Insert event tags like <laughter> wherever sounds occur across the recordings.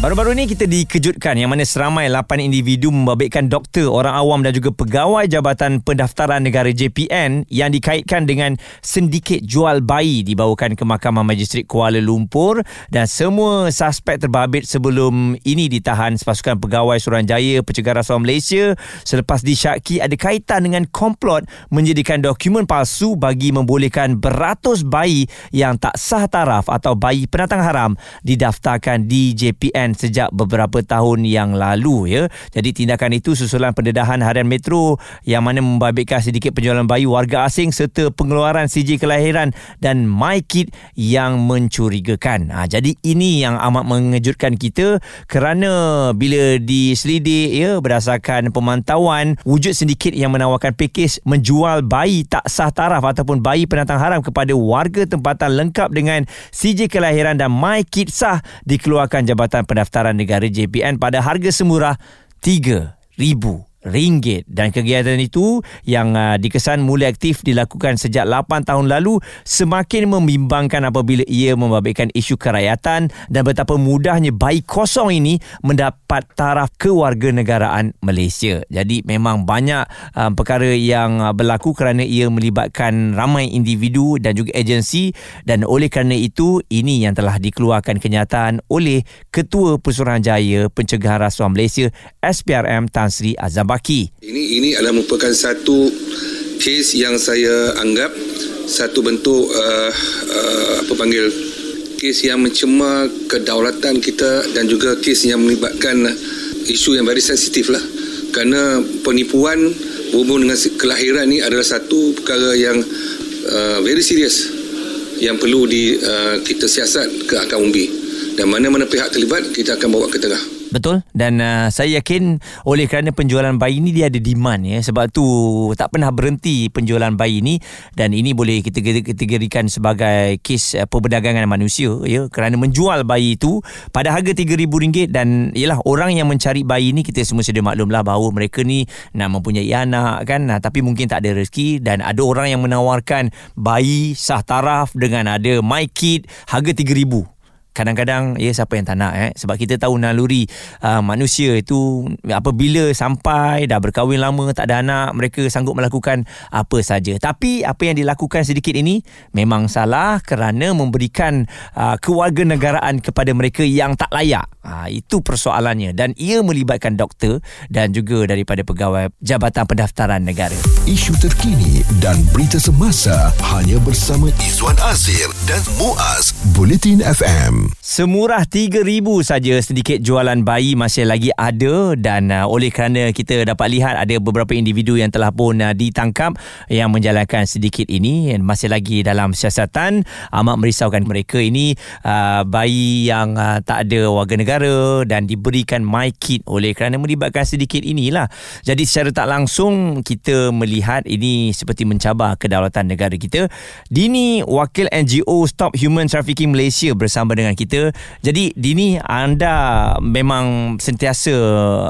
Baru-baru ni kita dikejutkan yang mana seramai 8 individu membabitkan doktor, orang awam dan juga pegawai Jabatan Pendaftaran Negara JPN yang dikaitkan dengan sindiket jual bayi dibawakan ke Mahkamah Magistrat Kuala Lumpur. Dan semua suspek terbabit sebelum ini ditahan sepasukan pegawai Suruhanjaya Pencegahan Rasuah Malaysia. Selepas disyaki ada kaitan dengan komplot menjadikan dokumen palsu bagi membolehkan beratus bayi yang tak sah taraf atau bayi penatang haram didaftarkan di JPN tindakan sejak beberapa tahun yang lalu ya. Jadi tindakan itu susulan pendedahan harian Metro yang mana membabitkan sedikit penjualan bayi warga asing serta pengeluaran CJ kelahiran dan MyKit yang mencurigakan. Ha, jadi ini yang amat mengejutkan kita kerana bila diselidik ya berdasarkan pemantauan wujud sindiket yang menawarkan pakej menjual bayi tak sah taraf ataupun bayi penatang haram kepada warga tempatan lengkap dengan CJ kelahiran dan MyKit sah dikeluarkan Jabatan Pendaftaran pendaftaran negara JPN pada harga semurah RM3,000 ringgit. Dan kegiatan itu yang uh, dikesan mula aktif dilakukan sejak 8 tahun lalu semakin membimbangkan apabila ia membabitkan isu kerakyatan dan betapa mudahnya bayi kosong ini mendapat taraf kewarganegaraan Malaysia. Jadi memang banyak uh, perkara yang uh, berlaku kerana ia melibatkan ramai individu dan juga agensi. Dan oleh kerana itu ini yang telah dikeluarkan kenyataan oleh Ketua Pesuruhanjaya Pencegahan Rasuah Malaysia SPRM Tan Sri Azam Baki. Ini ini adalah merupakan satu kes yang saya anggap satu bentuk uh, uh, apa panggil kes yang mencemar kedaulatan kita dan juga kes yang melibatkan isu yang very sensitif lah. Kerana penipuan berhubung dengan kelahiran ini adalah satu perkara yang uh, very serious yang perlu di uh, kita siasat ke akar umbi. Dan mana-mana pihak terlibat kita akan bawa ke tengah. Betul? Dan uh, saya yakin oleh kerana penjualan bayi ni dia ada demand ya. Sebab tu tak pernah berhenti penjualan bayi ni. Dan ini boleh kita kategorikan sebagai kes uh, perdagangan manusia ya. Kerana menjual bayi itu pada harga RM3000 dan ialah orang yang mencari bayi ni kita semua sedia maklumlah bahawa mereka ni nak mempunyai anak kan? Nah, tapi mungkin tak ada rezeki dan ada orang yang menawarkan bayi sah taraf dengan ada my kid harga RM3000 kadang-kadang ya siapa yang tak nak eh. Sebab kita tahu naluri uh, manusia itu apabila sampai dah berkahwin lama tak ada anak mereka sanggup melakukan apa saja. Tapi apa yang dilakukan sedikit ini memang salah kerana memberikan uh, kewarganegaraan kepada mereka yang tak layak. Uh, itu persoalannya. Dan ia melibatkan doktor dan juga daripada pegawai Jabatan Pendaftaran Negara. Isu terkini dan berita semasa hanya bersama Izwan Azir dan Muaz Bulletin FM Semurah RM3,000 saja sedikit jualan bayi masih lagi ada dan uh, oleh kerana kita dapat lihat ada beberapa individu yang telah pun uh, ditangkap yang menjalankan sedikit ini masih lagi dalam siasatan amat merisaukan mereka ini uh, bayi yang uh, tak ada warga negara dan diberikan my kit oleh kerana melibatkan sedikit inilah. Jadi secara tak langsung kita melihat ini seperti mencabar kedaulatan negara kita. Dini wakil NGO Stop Human Trafficking Malaysia bersama dengan dengan kita. Jadi Dini anda memang sentiasa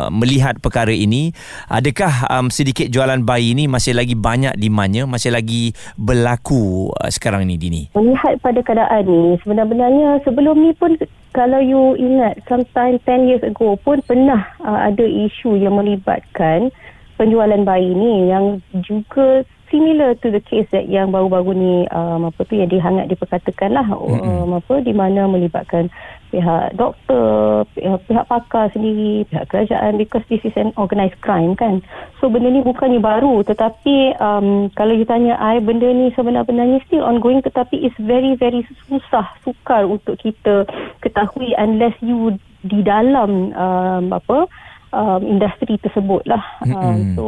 melihat perkara ini. Adakah um, sedikit jualan bayi ini masih lagi banyak demandnya, masih lagi berlaku uh, sekarang ini Dini? Melihat pada keadaan ini sebenarnya sebelum ni pun kalau you ingat sometime 10 years ago pun pernah uh, ada isu yang melibatkan penjualan bayi ni yang juga similar to the case that yang baru-baru ni um, apa tu yang dihangat diperkatakan lah mm-hmm. um, apa di mana melibatkan pihak doktor pihak, pihak pakar sendiri pihak kerajaan because this is an organised crime kan so benda ni bukannya baru tetapi um, kalau you tanya I benda ni sebenarnya still ongoing tetapi it's very very susah sukar untuk kita ketahui unless you di dalam um, apa um, industri tersebut lah mm-hmm. um, so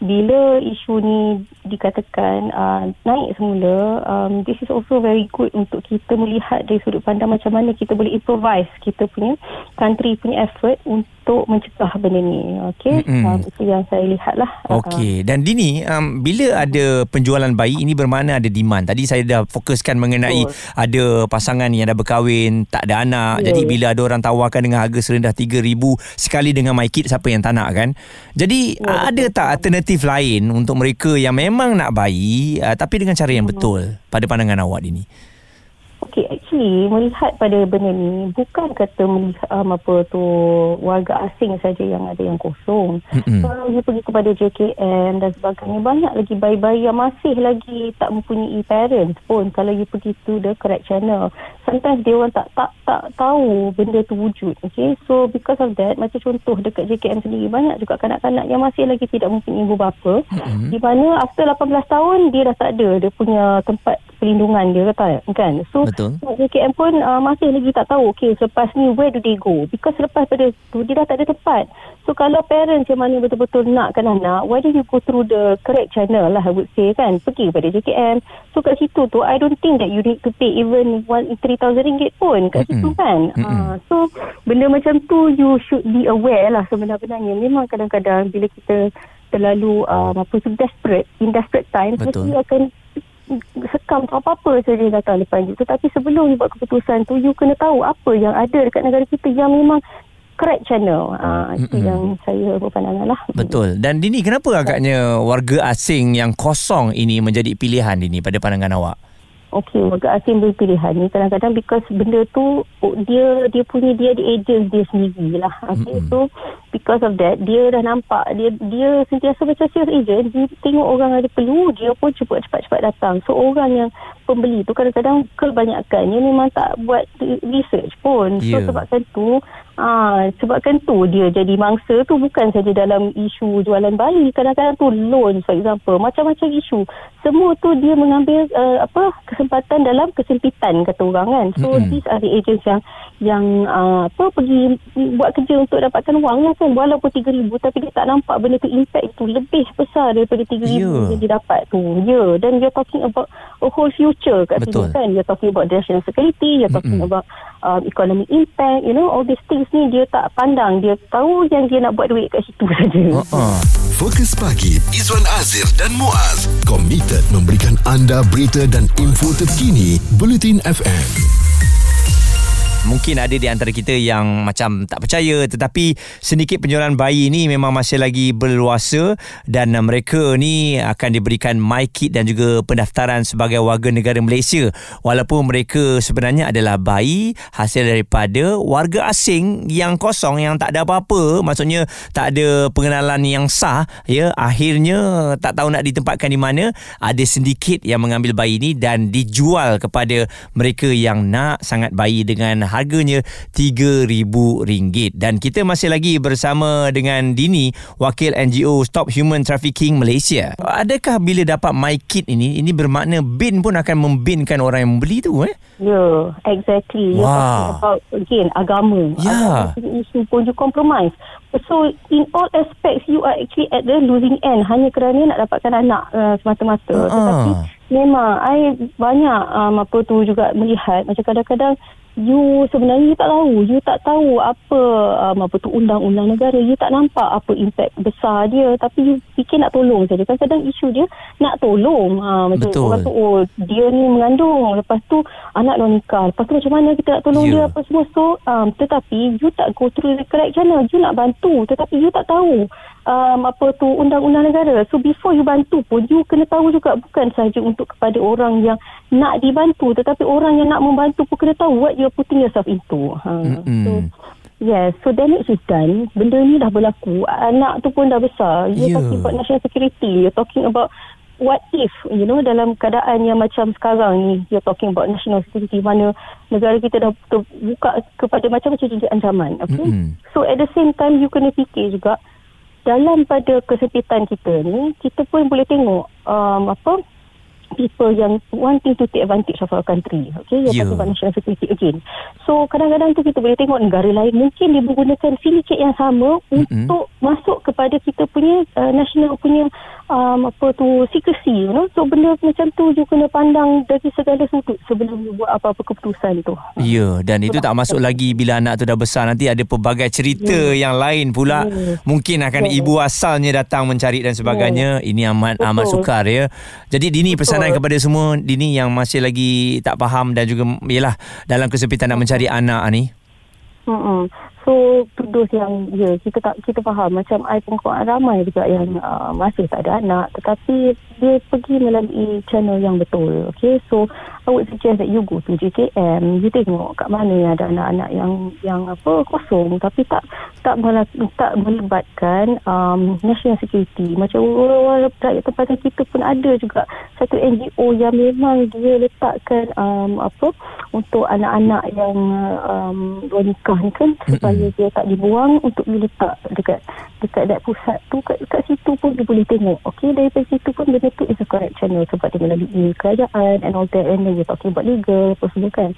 bila isu ni dikatakan uh, naik semula um, this is also very good untuk kita melihat dari sudut pandang macam mana kita boleh improvise kita punya country punya effort untuk untuk mencegah benda ni. Okey, Mm-mm. um, itu yang saya lihat lah. Okey, dan Dini, um, bila ada penjualan bayi ini bermakna ada demand. Tadi saya dah fokuskan mengenai Betul. ada pasangan yang dah berkahwin, tak ada anak. Ya. Jadi bila ada orang tawarkan dengan harga serendah 3000 sekali dengan My Kid siapa yang tak nak kan? Jadi Ya, ada tak alternatif lain untuk mereka yang memang nak bayi uh, tapi dengan cara yang Hmm. betul pada pandangan awak Dini? Okey, actually melihat pada benda ni bukan kata melihat um, apa tu warga asing saja yang ada yang kosong. Kalau you pergi kepada JKM dan sebagainya banyak lagi bayi-bayi yang masih lagi tak mempunyai parents pun kalau you pergi to the correct channel. Sometimes dia orang tak tak tak tahu benda tu wujud. Okay, so because of that macam contoh dekat JKM sendiri banyak juga kanak-kanak yang masih lagi tidak mempunyai ibu bapa. Mm-mm. Di mana after 18 tahun dia dah tak ada dia punya tempat perlindungan dia kata kan. So Betul. JKM pun uh, masih lagi tak tahu okay selepas ni where do they go because selepas pada tu dia dah tak ada tempat so kalau parents yang mana betul-betul nakkan anak why don't you go through the correct channel lah I would say kan pergi kepada JKM so kat situ tu I don't think that you need to pay even one 3,000 ringgit pun kat situ Mm-mm. kan Mm-mm. uh, so benda macam tu you should be aware lah sebenarnya memang kadang-kadang bila kita terlalu um, apa tu desperate in desperate times Betul. mesti akan sekam apa-apa saja datang depan you. Tetapi sebelum you buat keputusan tu, you kena tahu apa yang ada dekat negara kita yang memang correct channel. Ah, itu Mm-mm. yang saya berpandangan lah. Betul. Dan Dini, kenapa agaknya warga asing yang kosong ini menjadi pilihan Dini pada pandangan awak? Okey, warga asing berpilihan ni kadang-kadang because benda tu oh, dia dia punya dia ada agent dia sendiri lah. Okay, Mm-mm. so because of that dia dah nampak dia dia sentiasa macam sales agent dia tengok orang ada perlu dia pun cepat cepat-cepat datang. So orang yang pembeli tu kadang-kadang kebanyakannya memang tak buat research pun. So Ya. sebabkan tu Ah, sebabkan tu dia jadi mangsa tu bukan saja dalam isu jualan bayi kadang-kadang tu loan for example macam-macam isu semua tu dia mengambil uh, apa kesempatan dalam kesempitan kata orang kan so Mm-mm. these are the agents yang yang uh, apa pergi buat kerja untuk dapatkan wang lah kan walaupun 3000 tapi dia tak nampak benda tu impact tu lebih besar daripada 3000 Ya. yang dia dapat tu ya yeah. dan you're talking about a whole future kat Betul. sini kan you're talking about national security you're talking Mm-mm. about um, economic impact you know all these things ni dia tak pandang dia tahu yang dia nak buat duit kat situ <laughs> saja Uh-uh. Fokus pagi Izwan Azir dan Muaz komited memberikan anda berita dan info terkini Bulletin FM. Mungkin ada di antara kita yang macam tak percaya tetapi sedikit penjualan bayi ni memang masih lagi berluasa dan mereka ni akan diberikan my kit dan juga pendaftaran sebagai warga negara Malaysia. Walaupun mereka sebenarnya adalah bayi hasil daripada warga asing yang kosong yang tak ada apa-apa maksudnya tak ada pengenalan yang sah ya akhirnya tak tahu nak ditempatkan di mana ada sedikit yang mengambil bayi ni dan dijual kepada mereka yang nak sangat bayi dengan harganya RM3,000 dan kita masih lagi bersama dengan Dini wakil NGO Stop Human Trafficking Malaysia adakah bila dapat my kit ini ini bermakna bin pun akan membinkan orang yang membeli tu eh Ya, yeah, exactly. Wow. about, again, agama. Ya. Agama punya isu pun you compromise. So, in all aspects, you are actually at the losing end hanya kerana nak dapatkan anak uh, semata-mata. Uh-uh. Tetapi, memang, I banyak um, apa tu juga melihat, macam kadang-kadang, you sebenarnya you tak tahu. You tak tahu apa um, apa tu undang-undang negara. You tak nampak apa impact besar dia. Tapi you fikir nak tolong saja. Kadang-kadang isu dia nak tolong. Ha, macam Betul. orang tu oh dia ni mengandung. Lepas tu anak dah nikah. Lepas tu macam mana kita nak tolong Ya. dia apa semua. So um, tetapi you tak go through the correct channel. You nak bantu. Tetapi you tak tahu um, apa tu undang-undang negara so before you bantu pun you kena tahu juga bukan sahaja untuk kepada orang yang nak dibantu tetapi orang yang nak membantu pun kena tahu what you're putting yourself into ha. Mm-mm. so Yes, so damage is done. Benda ni dah berlaku. Anak tu pun dah besar. You're Ya. talking about national security. You're talking about what if, you know, dalam keadaan yang macam sekarang ni, you're talking about national security, mana negara kita dah terbuka kepada macam-macam jenis ancaman. Okay? Mm-mm. So at the same time, you kena fikir juga, dalam pada kesempitan kita ni, kita pun boleh tengok um, apa people yang wanting to take advantage of our country. Okay, you're Ya. talking about national security again. So kadang-kadang tu kita boleh tengok negara lain mungkin dia menggunakan syndicate yang sama Mm-mm. untuk masuk kepada kita punya uh, national punya um, apa tu secrecy you know so benda macam tu you kena pandang dari segala sudut sebelum you buat apa-apa keputusan tu Ya, dan itu tak masuk lagi bila anak tu dah besar nanti ada pelbagai cerita yang lain pula. Ya. Mungkin akan Ya. ibu asalnya datang mencari dan sebagainya. Ini amat Betul. amat sukar ya. Jadi Dini Betul. pesanan kepada semua Dini yang masih lagi tak faham dan juga yalah dalam kesempitan nak mencari anak ni. Mm-mm. So those yang ya kita tak kita faham. Macam I pun ramai juga yang uh, masih tak ada anak. Tetapi dia pergi melalui channel yang betul. Okay? So I would suggest that you go to JKM you tengok kat mana ada anak-anak yang yang apa kosong. Tapi tak tak tak melibatkan um, national security. Macam orang-orang tempatan kita pun ada juga satu NGO yang memang dia letakkan um, apa untuk anak-anak yang um, luar nikah ni kan supaya dia tak dibuang untuk dia letak dekat dekat that pusat tu. Kat, kat situ pun dia boleh tengok. Okey daripada situ pun benda tu is a correct channel sebab dia melalui kerajaan and all that and then we're talking about legal apa semua kan.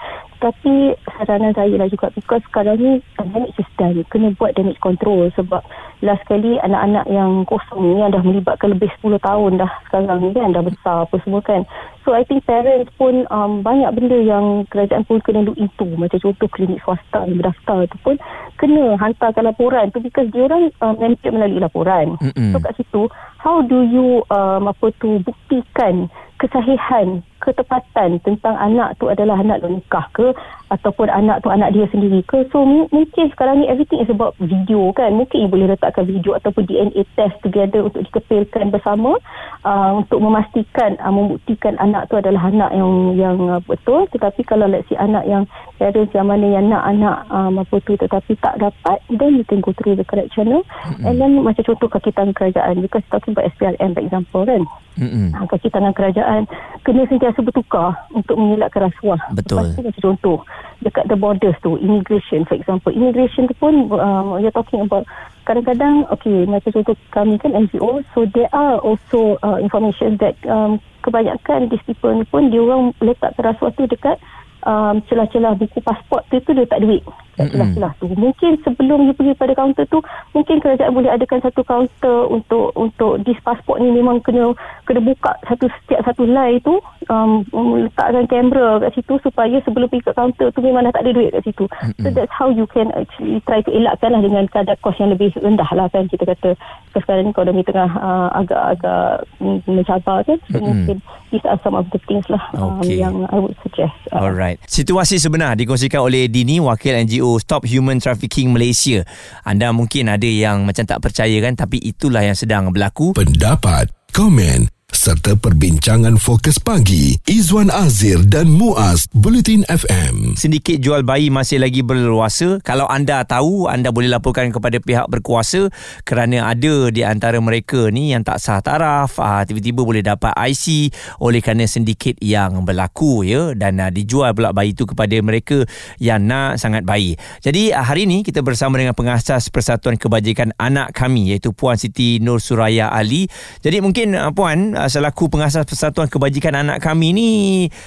Tapi saranan saya lah juga because sekarang ni uh, damage is done kena buat damage control sebab last kali anak-anak yang kosong ni yang dah melibatkan lebih 10 tahun dah sekarang ni kan dah besar apa semua kan so I think parents pun um, banyak benda yang kerajaan pun kena look into macam contoh klinik swasta yang berdaftar tu pun kena hantarkan laporan tu because dia orang um, manage melalui laporan Mm-mm. so kat situ how do you um, apa tu buktikan kesahihan ketepatan tentang anak tu adalah anak luar nikah ke ataupun anak tu anak dia sendiri ke. So m- mungkin sekarang ni everything is about video kan. Mungkin you boleh letakkan video ataupun DNA test together untuk dikepilkan bersama uh, untuk memastikan uh, membuktikan anak tu adalah anak yang yang uh, betul. Tetapi kalau let's say anak yang parents yang mana yang nak anak um, apa tu tetapi tak dapat then you can go through the correct channel. Mm-hmm. and then macam contoh kaki tangan kerajaan because talking about SPRM for example kan Mm-mm. ha, kaki tangan kerajaan kena sentiasa bertukar untuk mengelakkan rasuah. Betul. Lepas tu macam contoh dekat the borders tu immigration for example immigration tu pun um, you're talking about kadang-kadang okay macam contoh kami kan NGO so there are also uh, information that um, kebanyakan these people ni pun dia orang letak rasuah tu dekat um, celah-celah buku pasport tu tu dia tak duit. Kat celah-celah tu. Mungkin sebelum you pergi pada kaunter tu mungkin kerajaan boleh adakan satu kaunter untuk untuk this pasport ni memang kena kena buka satu setiap satu line tu um, letakkan kamera kat situ supaya sebelum pergi ke kaunter tu memang dah tak ada duit kat situ so that's how you can actually try to elakkan lah dengan kadar kos yang lebih rendah lah kan kita kata sekarang ni ekonomi tengah uh, agak-agak mencabar kan so Mm-mm. mungkin these are some of the things lah um, Okay. yang I would suggest uh, Alright. Situasi sebenar dikongsikan oleh Dini, wakil NGO Stop Human Trafficking Malaysia. Anda mungkin ada yang macam tak percaya kan tapi itulah yang sedang berlaku. Pendapat, komen serta perbincangan fokus pagi Izwan Azir dan Muaz Bulletin FM. Sindiket jual bayi masih lagi berleluasa. Kalau anda tahu, anda boleh laporkan kepada pihak berkuasa kerana ada di antara mereka ni yang tak sah taraf, ah, tiba-tiba boleh dapat IC oleh kerana sindiket yang berlaku ya dan ah, dijual pula bayi itu kepada mereka yang nak sangat bayi. Jadi ah, hari ini kita bersama dengan pengasas Persatuan Kebajikan Anak kami iaitu Puan Siti Nur Suraya Ali. Jadi mungkin Puan selaku pengasas Persatuan Kebajikan Anak kami ni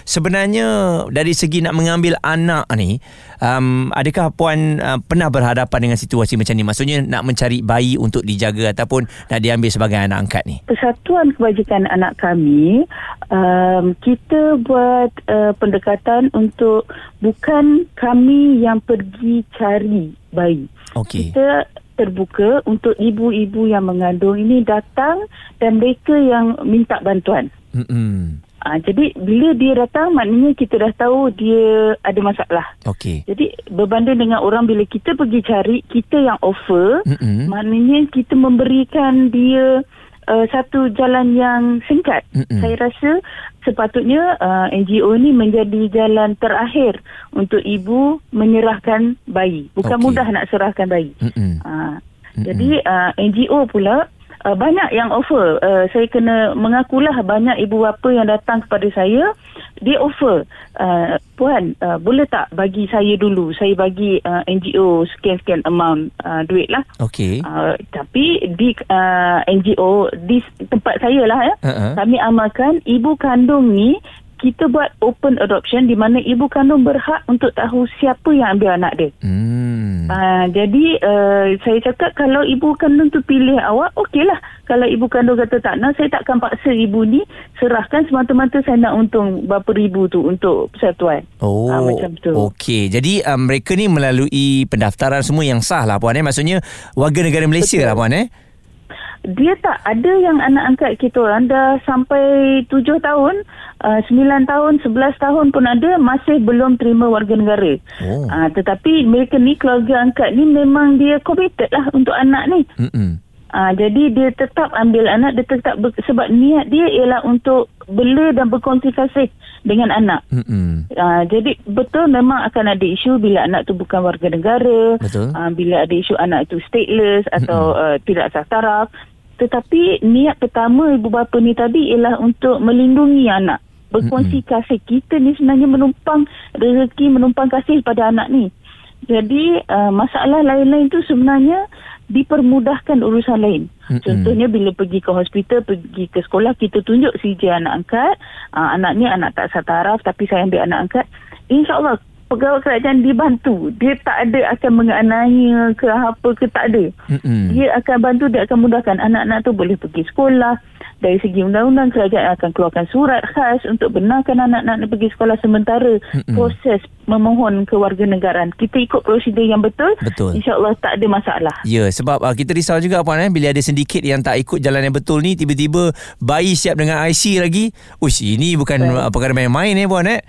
sebenarnya dari segi nak mengambil anak ni um, adakah puan uh, pernah berhadapan dengan situasi macam ni? Maksudnya nak mencari bayi untuk dijaga ataupun nak diambil sebagai anak angkat ni? Persatuan Kebajikan Anak kami um, kita buat uh, pendekatan untuk bukan kami yang pergi cari bayi. okey. Kita terbuka untuk ibu-ibu yang mengandung ini datang dan mereka yang minta bantuan. hmm Uh, jadi bila dia datang maknanya kita dah tahu dia ada masalah. okey Jadi berbanding dengan orang bila kita pergi cari, kita yang offer, Mm-mm. maknanya kita memberikan dia uh, satu jalan yang singkat. Mm-mm. Saya rasa sepatutnya uh, NGO ni menjadi jalan terakhir untuk ibu menyerahkan bayi. Bukan Okey. mudah nak serahkan bayi. Mm-mm. Uh, jadi uh, NGO pula Uh, banyak yang offer. Uh, saya kena mengakulah banyak ibu bapa yang datang kepada saya. Dia offer, uh, Puan, uh, boleh tak bagi saya dulu? Saya bagi uh, NGO sekian-sekian amount uh, duit lah. okey Uh, tapi di uh, NGO, di tempat saya lah ya. Uh-uh. Kami amalkan ibu kandung ni, kita buat open adoption di mana ibu kandung berhak untuk tahu siapa yang ambil anak dia. Hmm. Uh, jadi uh, saya cakap kalau ibu kandung tu pilih awak, okeylah. Kalau ibu kandung kata tak nak, saya takkan paksa ibu ni serahkan semata-mata saya nak untung berapa ribu tu untuk persatuan. Oh, Ah, macam tu. okey. Jadi um, mereka ni melalui pendaftaran semua yang sah lah puan eh. Maksudnya warga negara Malaysia Betul. lah puan eh. Dia tak ada yang anak angkat kita orang dah sampai tujuh tahun, uh, 9 tahun, 11 tahun pun ada masih belum terima warga negara. Oh. Uh, tetapi mereka ni keluarga angkat ni memang dia committed lah untuk anak ni. Mm-mm. Uh, jadi dia tetap ambil anak, dia tetap ber, sebab niat dia ialah untuk bela dan berkongsi kasih dengan anak. Mm-mm. Uh, jadi betul memang akan ada isu bila anak tu bukan warga negara, Betul. Uh, bila ada isu anak tu stateless atau uh, tidak sah taraf. Tetapi niat pertama ibu bapa ni tadi ialah untuk melindungi anak. Berkongsi kasih. Kita ni sebenarnya menumpang rezeki, menumpang kasih pada anak ni. Jadi uh, masalah lain-lain tu sebenarnya dipermudahkan urusan lain. Mm-mm. Contohnya bila pergi ke hospital, pergi ke sekolah, kita tunjuk CJ anak angkat. Uh, anak ni anak tak sah taraf tapi saya ambil anak angkat. InsyaAllah pegawai kerajaan dibantu. Dia tak ada akan menganiaya ke apa ke tak ada. Mm-mm. Dia akan bantu, dia akan mudahkan anak-anak tu boleh pergi sekolah. Dari segi undang-undang kerajaan akan keluarkan surat khas untuk benarkan anak-anak pergi sekolah sementara Mm-mm. proses memohon kewarganegaraan. Kita ikut prosedur yang betul. Betul. InsyaAllah tak ada masalah. Ya, sebab uh, kita risau juga puan eh bila ada sindiket yang tak ikut jalan yang betul ni tiba-tiba bayi siap dengan IC lagi. Ush, ini bukan uh, perkara main-main eh puan eh.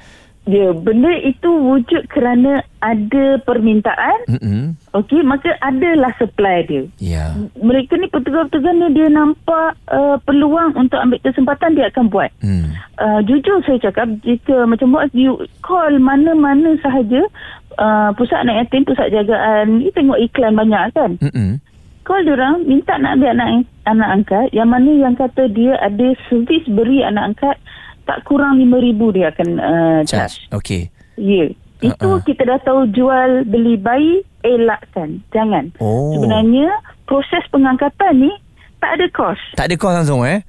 Ya, benda itu wujud kerana ada permintaan. Mm-mm. Okey, maka adalah supply dia. Ya. Mereka ni petugas-petugas ni dia nampak uh, peluang untuk ambil kesempatan dia akan buat. Hmm. Uh, jujur saya cakap jika macam buat you call mana-mana sahaja uh, pusat anak yatim, pusat jagaan, you tengok iklan banyak kan. Mm-mm. Call diorang minta nak ambil anak anak angkat yang mana yang kata dia ada servis beri anak angkat tak kurang RM5,000 dia akan uh, charge. Charge. Okey. Ya. Itu Uh-uh. kita dah tahu jual beli bayi elakkan. Jangan. Oh. Sebenarnya proses pengangkatan ni tak ada kos. Tak ada kos langsung eh.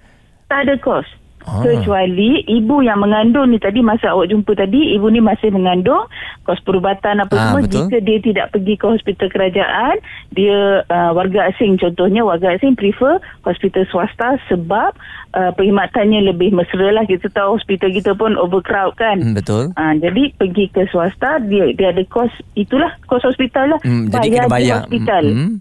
Tak ada kos. Ah. Kecuali ibu yang mengandung ni tadi masa awak jumpa tadi ibu ni masih mengandung kos perubatan apa Ah, semua betul. jika dia tidak pergi ke hospital kerajaan dia uh, warga asing contohnya warga asing prefer hospital swasta sebab uh, perkhidmatannya lebih mesra lah kita tahu hospital kita pun overcrowd kan Hmm, betul. Ah, jadi pergi ke swasta dia dia ada kos itulah kos hospital lah Hmm, jadi kena di bayar. hospital Hmm.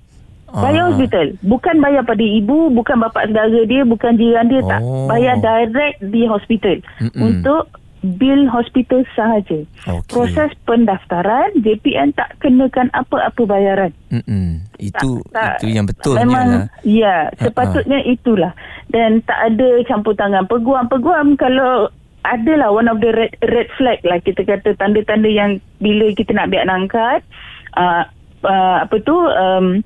Bayar Ah. hospital. Bukan bayar pada ibu, bukan bapa saudara dia, bukan jiran dia. Tak. Oh. Bayar direct di hospital. Mm-mm. Untuk bil hospital sahaja. Okey. Proses pendaftaran, JPN tak kenakan apa-apa bayaran. Mm-mm. Itu tak, itu yang betulnya memang, lah. Ya, sepatutnya itulah. Dan tak ada campur tangan. Peguam-peguam kalau adalah one of the red, red flag lah kita kata tanda-tanda yang bila kita nak anak angkat uh, uh, apa tu um,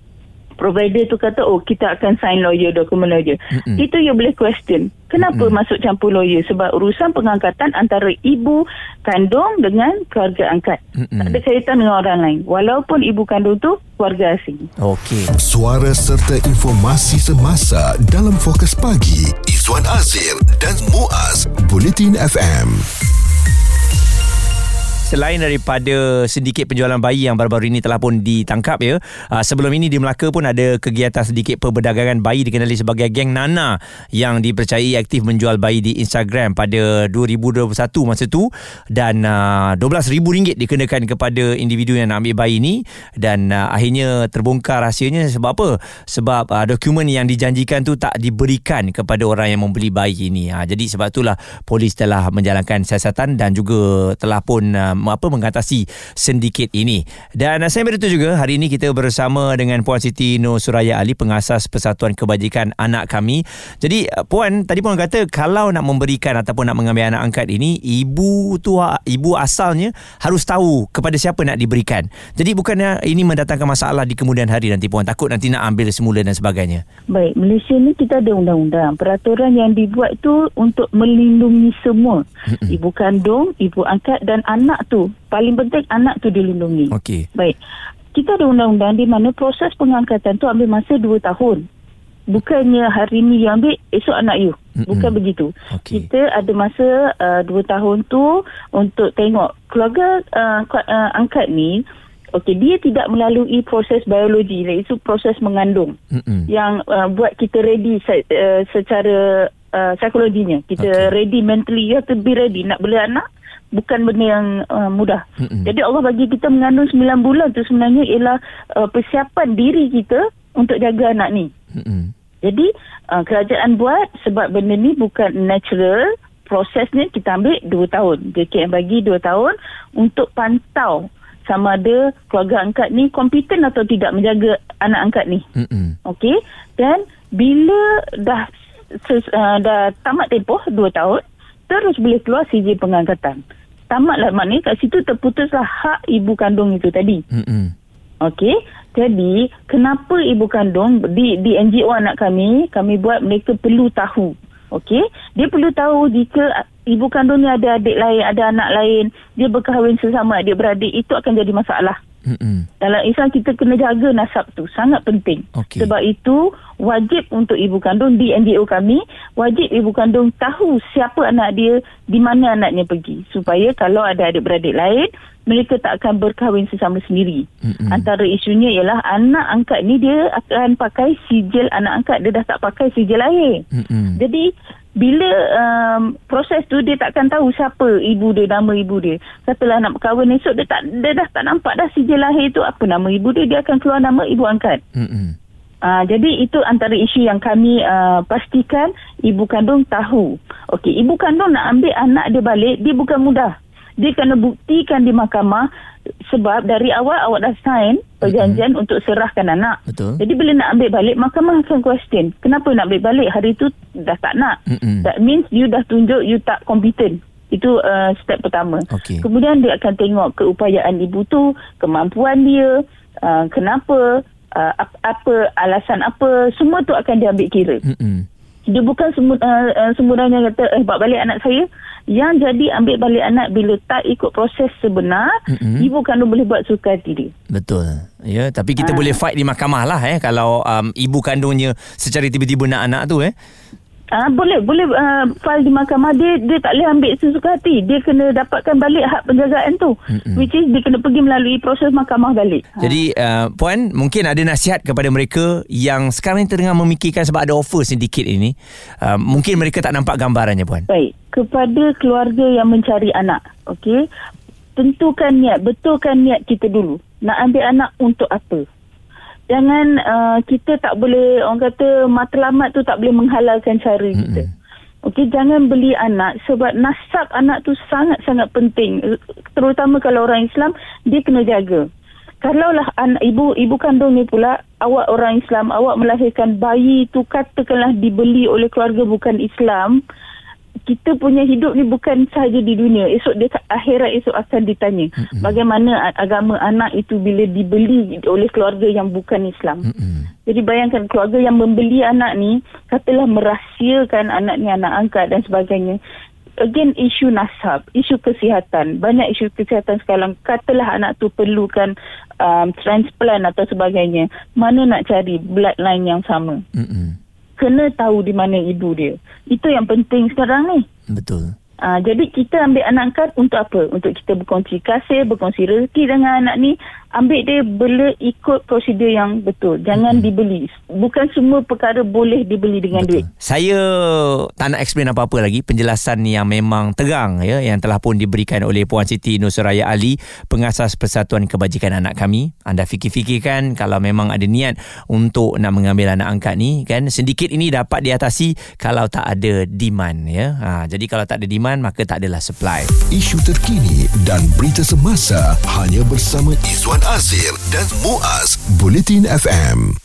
provider tu kata oh kita akan sign lawyer dokumen lawyer Mm-mm. itu you boleh question kenapa Mm-mm. masuk campur lawyer sebab urusan pengangkatan antara ibu kandung dengan keluarga angkat Mm-mm. tak ada kaitan dengan orang lain walaupun ibu kandung tu warga asing Okey. Suara serta informasi semasa dalam Fokus Pagi Izwan Azir dan Muaz Bulletin FM. Selain daripada sindiket penjualan bayi yang baru-baru ini telah pun ditangkap ya. Uh, sebelum ini di Melaka pun ada kegiatan sedikit perdagangan bayi dikenali sebagai geng Nana yang dipercayai aktif menjual bayi di Instagram pada 2021 masa tu dan uh, RM12,000 dikenakan kepada individu yang nak ambil bayi ni dan uh, akhirnya terbongkar rahsianya sebab apa? Sebab dokumen yang dijanjikan tu tak diberikan kepada orang yang membeli bayi ini. Jadi sebab itulah polis telah menjalankan siasatan dan juga telah pun apa mengatasi sindiket ini. Dan saya berita juga hari ini kita bersama dengan Puan Siti Nur Suraya Ali pengasas Persatuan Kebajikan Anak Kami. Jadi uh, puan tadi puan kata kalau nak memberikan ataupun nak mengambil anak angkat ini ibu tu uh, ibu asalnya harus tahu kepada siapa nak diberikan. Jadi bukannya ini mendatangkan masalah di kemudian hari nanti puan takut nanti nak ambil semula dan sebagainya. Baik, Malaysia ni kita ada undang-undang. Peraturan yang dibuat tu untuk melindungi semua. ibu kandung, ibu angkat dan anak tu. Paling penting anak tu dilindungi. Okey. Baik. Kita ada undang-undang di mana proses pengangkatan tu ambil masa 2 tahun. bukannya hari ni you ambil esok anak you bukan begitu Okey. kita ada masa uh, dua tahun tu untuk tengok keluarga uh, uh, angkat ni Okey, dia tidak melalui proses biologi, iaitu proses mengandung Mm-mm. yang uh, buat kita ready se- uh, secara uh, psikologinya. Kita ready mentally, you have to be ready. Nak bela anak bukan benda yang uh, mudah. Mm-mm. Jadi Allah bagi kita mengandung 9 bulan tu sebenarnya ialah uh, persiapan diri kita untuk jaga anak ni. Mm-mm. Jadi uh, kerajaan buat sebab benda ni bukan natural, prosesnya kita ambil 2 tahun. JKM bagi 2 tahun untuk pantau sama ada keluarga angkat ni kompeten atau tidak menjaga anak angkat ni. Mm-mm. Okey. Dan bila dah ses, uh, dah tamat tempoh 2 tahun, terus boleh keluar CJ pengangkatan. Tamatlah maknanya kat situ terputuslah hak ibu kandung itu tadi. Mm-mm. Okey. Jadi, kenapa ibu kandung di di NGO anak kami, kami buat mereka perlu tahu. Okey. Dia perlu tahu jika ibu kandung ni ada adik lain, ada anak lain, dia berkahwin sesama adik-beradik, itu akan jadi masalah. Mm-mm. Dalam Islam kita kena jaga nasab tu sangat penting. Okey. Sebab itu wajib untuk ibu kandung di NGO kami wajib ibu kandung tahu siapa anak dia, di mana anaknya pergi supaya kalau ada adik-beradik lain mereka tak akan berkahwin sesama sendiri. Mm-mm. Antara isunya ialah anak angkat ni dia akan pakai sijil anak angkat dia dah tak pakai sijil lahir. Mm-mm. Jadi bila um, proses tu dia takkan tahu siapa ibu dia, nama ibu dia. Katalah nak berkahwin esok dia tak dia dah tak nampak dah sijil lahir tu apa nama ibu dia, dia akan keluar nama ibu angkat. Mm-mm. Uh, jadi itu antara isu yang kami uh, pastikan ibu kandung tahu. Okey, ibu kandung nak ambil anak dia balik, dia bukan mudah. Dia kena buktikan di mahkamah sebab dari awal awak dah sign perjanjian mm-hmm. untuk serahkan anak. Betul. Jadi bila nak ambil balik, mahkamah akan question. Kenapa nak ambil balik? Hari tu dah tak nak. Mm-mm. That means you dah tunjuk you tak competent. Itu uh, step pertama. Okey. Kemudian dia akan tengok keupayaan ibu tu, kemampuan dia, uh, kenapa, uh, apa, apa alasan apa, semua tu akan diambil kira. Mm-mm. Dia bukan semua uh, uh, semuranya kata eh bawa balik anak saya. Yang jadi ambil balik anak bila tak ikut proses sebenar, Mm-mm. ibu kandung boleh buat suka hati dia. Betul. Ya, tapi kita Ah. boleh fight di mahkamah lah eh kalau um, ibu kandungnya secara tiba-tiba nak anak tu eh. Ah boleh boleh uh, file di mahkamah dia dia tak boleh ambil sesuka hati. Dia kena dapatkan balik hak penjagaan tu. Mm-mm. Which is dia kena pergi melalui proses mahkamah balik. Ha. Jadi uh, puan mungkin ada nasihat kepada mereka yang sekarang ni tengah memikirkan sebab ada offer sindiket ini. Uh, mungkin mereka tak nampak gambarannya puan. Baik, kepada keluarga yang mencari anak, okey, tentukan niat, betulkan niat kita dulu. Nak ambil anak untuk apa? Jangan uh, kita tak boleh, orang kata matlamat tu tak boleh menghalalkan cara kita. Okey, jangan beli anak sebab nasab anak tu sangat-sangat penting. Terutama kalau orang Islam, dia kena jaga. Kalaulah anak ibu ibu kandung ni pula awak orang Islam, awak melahirkan bayi tu katakanlah dibeli oleh keluarga bukan Islam, kita punya hidup ni bukan sahaja di dunia. Esok dia akhirat esok akan ditanya mm-hmm. bagaimana agama anak itu bila dibeli oleh keluarga yang bukan Islam. Mm-mm. Jadi bayangkan keluarga yang membeli anak ni katalah merahsiakan anak ni anak angkat dan sebagainya. Again isu nasab, isu kesihatan. Banyak isu kesihatan sekarang. Katalah anak tu perlukan um, transplant atau sebagainya. Mana nak cari bloodline yang sama? Mm-mm. Kena tahu di mana ibu dia. Itu yang penting sekarang ni. Betul. Uh, jadi kita ambil anak angkat untuk apa? Untuk kita berkongsi kasih, berkongsi rezeki dengan anak ni. Ambil dia bela ikut prosedur yang betul. Jangan dibeli. Bukan semua perkara boleh dibeli dengan duit. Saya tak nak explain apa-apa lagi penjelasan yang memang terang ya yang telah pun diberikan oleh Puan Siti Nusraya Ali pengasas Persatuan Kebajikan Anak kami. Anda fikir-fikirkan kalau memang ada niat untuk nak mengambil anak angkat ni kan sedikit ini dapat diatasi kalau tak ada demand ya. Ha, jadi kalau tak ada demand maka tak adalah supply. Isu terkini dan berita semasa hanya bersama Izwan Azir dan Muaz Bulletin FM.